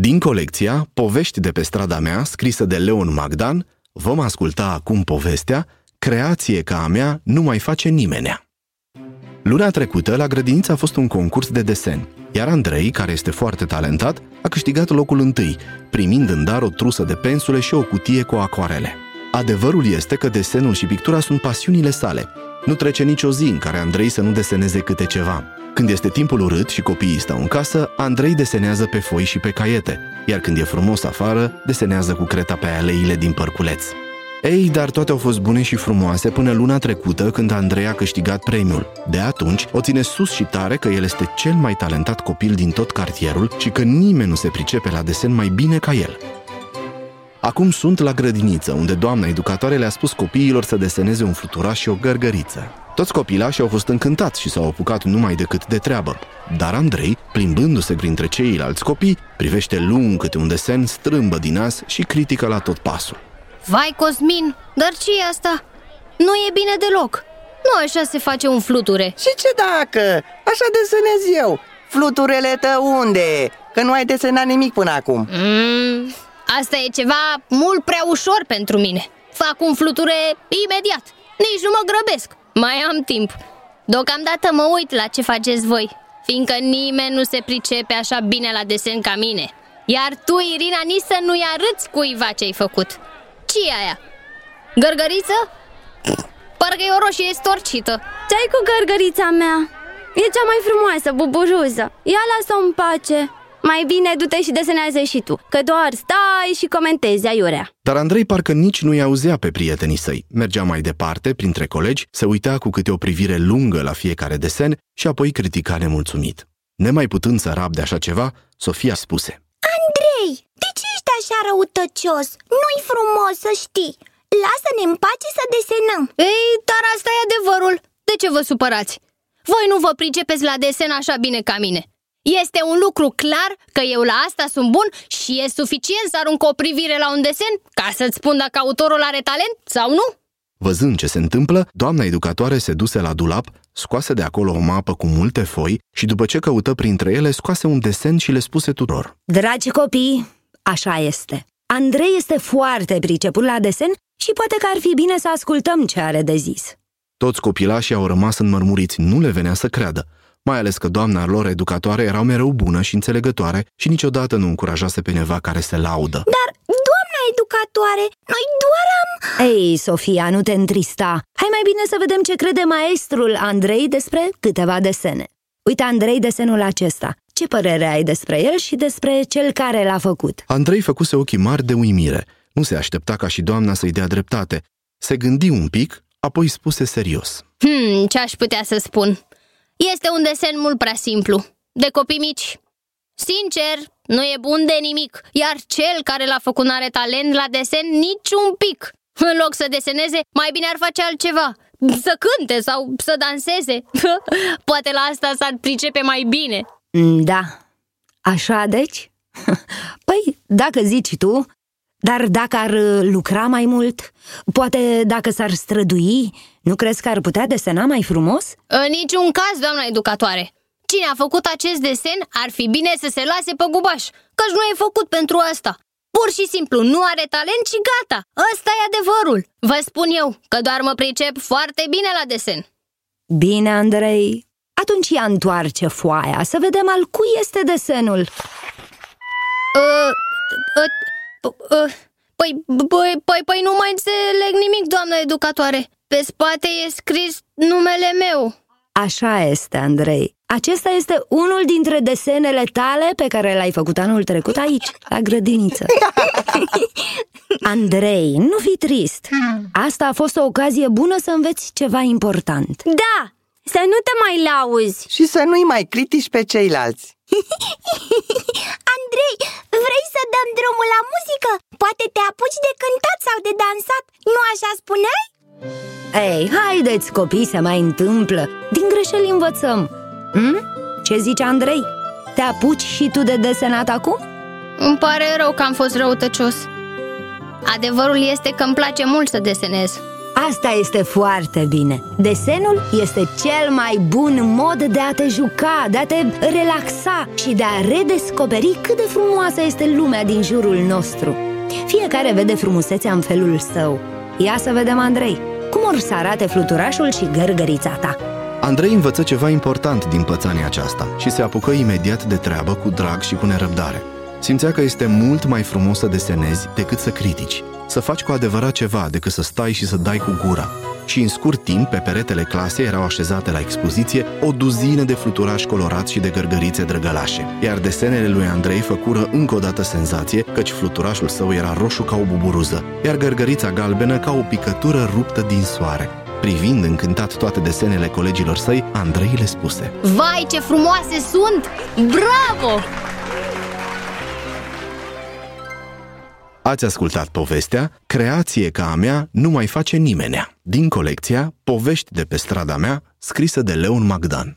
Din colecția Povești de pe strada mea, scrisă de Leon Magdan, vom asculta acum povestea Creație ca a mea nu mai face nimenea. Luna trecută, la grădiniță a fost un concurs de desen, iar Andrei, care este foarte talentat, a câștigat locul întâi, primind în dar o trusă de pensule și o cutie cu acoarele. Adevărul este că desenul și pictura sunt pasiunile sale. Nu trece nicio zi în care Andrei să nu deseneze câte ceva. Când este timpul urât și copiii stau în casă, Andrei desenează pe foi și pe caiete, iar când e frumos afară, desenează cu creta pe aleile din părculeț. Ei, dar toate au fost bune și frumoase până luna trecută când Andrei a câștigat premiul. De atunci, o ține sus și tare că el este cel mai talentat copil din tot cartierul și că nimeni nu se pricepe la desen mai bine ca el. Acum sunt la grădiniță, unde doamna educatoare le-a spus copiilor să deseneze un fluturaș și o gărgăriță. Toți copilașii au fost încântați și s-au apucat numai decât de treabă. Dar Andrei, plimbându-se printre ceilalți copii, privește lung câte un desen, strâmbă din nas și critică la tot pasul. Vai, Cosmin, dar ce e asta? Nu e bine deloc Nu așa se face un fluture Și ce dacă? Așa desenez eu Fluturele tău unde? Că nu ai desenat nimic până acum mm, Asta e ceva mult prea ușor pentru mine Fac un fluture imediat Nici nu mă grăbesc Mai am timp Deocamdată mă uit la ce faceți voi Fiindcă nimeni nu se pricepe așa bine la desen ca mine Iar tu, Irina, nici să nu-i arăți cuiva ce-ai făcut ce e aia? Gărgăriță? Parcă e o roșie storcită Ce-ai cu gărgărița mea? E cea mai frumoasă, buburuză Ia lasă-o în pace mai bine du-te și desenează și tu, că doar stai și comentezi aiurea. Dar Andrei parcă nici nu-i auzea pe prietenii săi. Mergea mai departe, printre colegi, se uita cu câte o privire lungă la fiecare desen și apoi critica nemulțumit. Nemai putând să rabde așa ceva, Sofia spuse Andrei, de ce ești așa răutăcios? Nu-i frumos să știi Lasă-ne în pace să desenăm Ei, dar asta e adevărul De ce vă supărați? Voi nu vă pricepeți la desen așa bine ca mine este un lucru clar că eu la asta sunt bun și e suficient să arunc o privire la un desen ca să-ți spun dacă autorul are talent sau nu? Văzând ce se întâmplă, doamna educatoare se duse la dulap, scoase de acolo o mapă cu multe foi și după ce căută printre ele, scoase un desen și le spuse tuturor. Dragi copii, așa este. Andrei este foarte priceput la desen și poate că ar fi bine să ascultăm ce are de zis. Toți copilașii au rămas înmărmuriți, nu le venea să creadă mai ales că doamna lor educatoare era mereu bună și înțelegătoare și niciodată nu încurajase pe neva care se laudă. Dar, doamna educatoare, noi doar am... Ei, Sofia, nu te întrista. Hai mai bine să vedem ce crede maestrul Andrei despre câteva desene. Uite, Andrei, desenul acesta. Ce părere ai despre el și despre cel care l-a făcut? Andrei făcuse ochii mari de uimire. Nu se aștepta ca și doamna să-i dea dreptate. Se gândi un pic, apoi spuse serios. Hmm, ce aș putea să spun? Este un desen mult prea simplu, de copii mici. Sincer, nu e bun de nimic, iar cel care l-a făcut n-are talent la desen nici un pic. În loc să deseneze, mai bine ar face altceva. Să cânte sau să danseze. Poate la asta s-ar pricepe mai bine. Da, așa deci? Păi, dacă zici tu, dar dacă ar lucra mai mult, poate dacă s-ar strădui, nu crezi că ar putea desena mai frumos? În niciun caz, doamna educatoare. Cine a făcut acest desen ar fi bine să se lase pe gubaș Căci nu e făcut pentru asta. Pur și simplu, nu are talent și gata. Ăsta e adevărul. Vă spun eu că doar mă pricep foarte bine la desen. Bine, Andrei. Atunci ia întoarce foaia Să vedem al cui este desenul. Uh, uh, uh, Păi, păi, păi, păi nu mai înțeleg nimic, doamnă educatoare. Pe spate e scris numele meu. Așa este, Andrei. Acesta este unul dintre desenele tale pe care l-ai făcut anul trecut aici, la grădiniță. Andrei, nu fi trist. Asta a fost o ocazie bună să înveți ceva important. Da, să nu te mai lauzi. Și să nu-i mai critici pe ceilalți Andrei, vrei să dăm drumul la muzică? Poate te apuci de cântat sau de dansat, nu așa spuneai? Ei, haideți copii să mai întâmplă Din greșeli învățăm hm? Ce zici Andrei? Te apuci și tu de desenat acum? Îmi pare rău că am fost răutăcios Adevărul este că îmi place mult să desenez Asta este foarte bine. Desenul este cel mai bun mod de a te juca, de a te relaxa și de a redescoperi cât de frumoasă este lumea din jurul nostru. Fiecare vede frumusețea în felul său. Ia să vedem, Andrei, cum or să arate fluturașul și gărgărița ta. Andrei învăță ceva important din pățania aceasta și se apucă imediat de treabă cu drag și cu nerăbdare. Simțea că este mult mai frumos să desenezi decât să critici, să faci cu adevărat ceva decât să stai și să dai cu gura. Și în scurt timp, pe peretele clasei erau așezate la expoziție o duzină de fluturași colorați și de gărgărițe drăgălașe, iar desenele lui Andrei făcură încă o dată senzație, căci fluturașul său era roșu ca o buburuză, iar gărgărița galbenă ca o picătură ruptă din soare. Privind încântat toate desenele colegilor săi, Andrei le spuse Vai, ce frumoase sunt! Bravo! Ați ascultat povestea Creație ca a mea nu mai face nimenea din colecția Povești de pe strada mea, scrisă de Leon Magdan.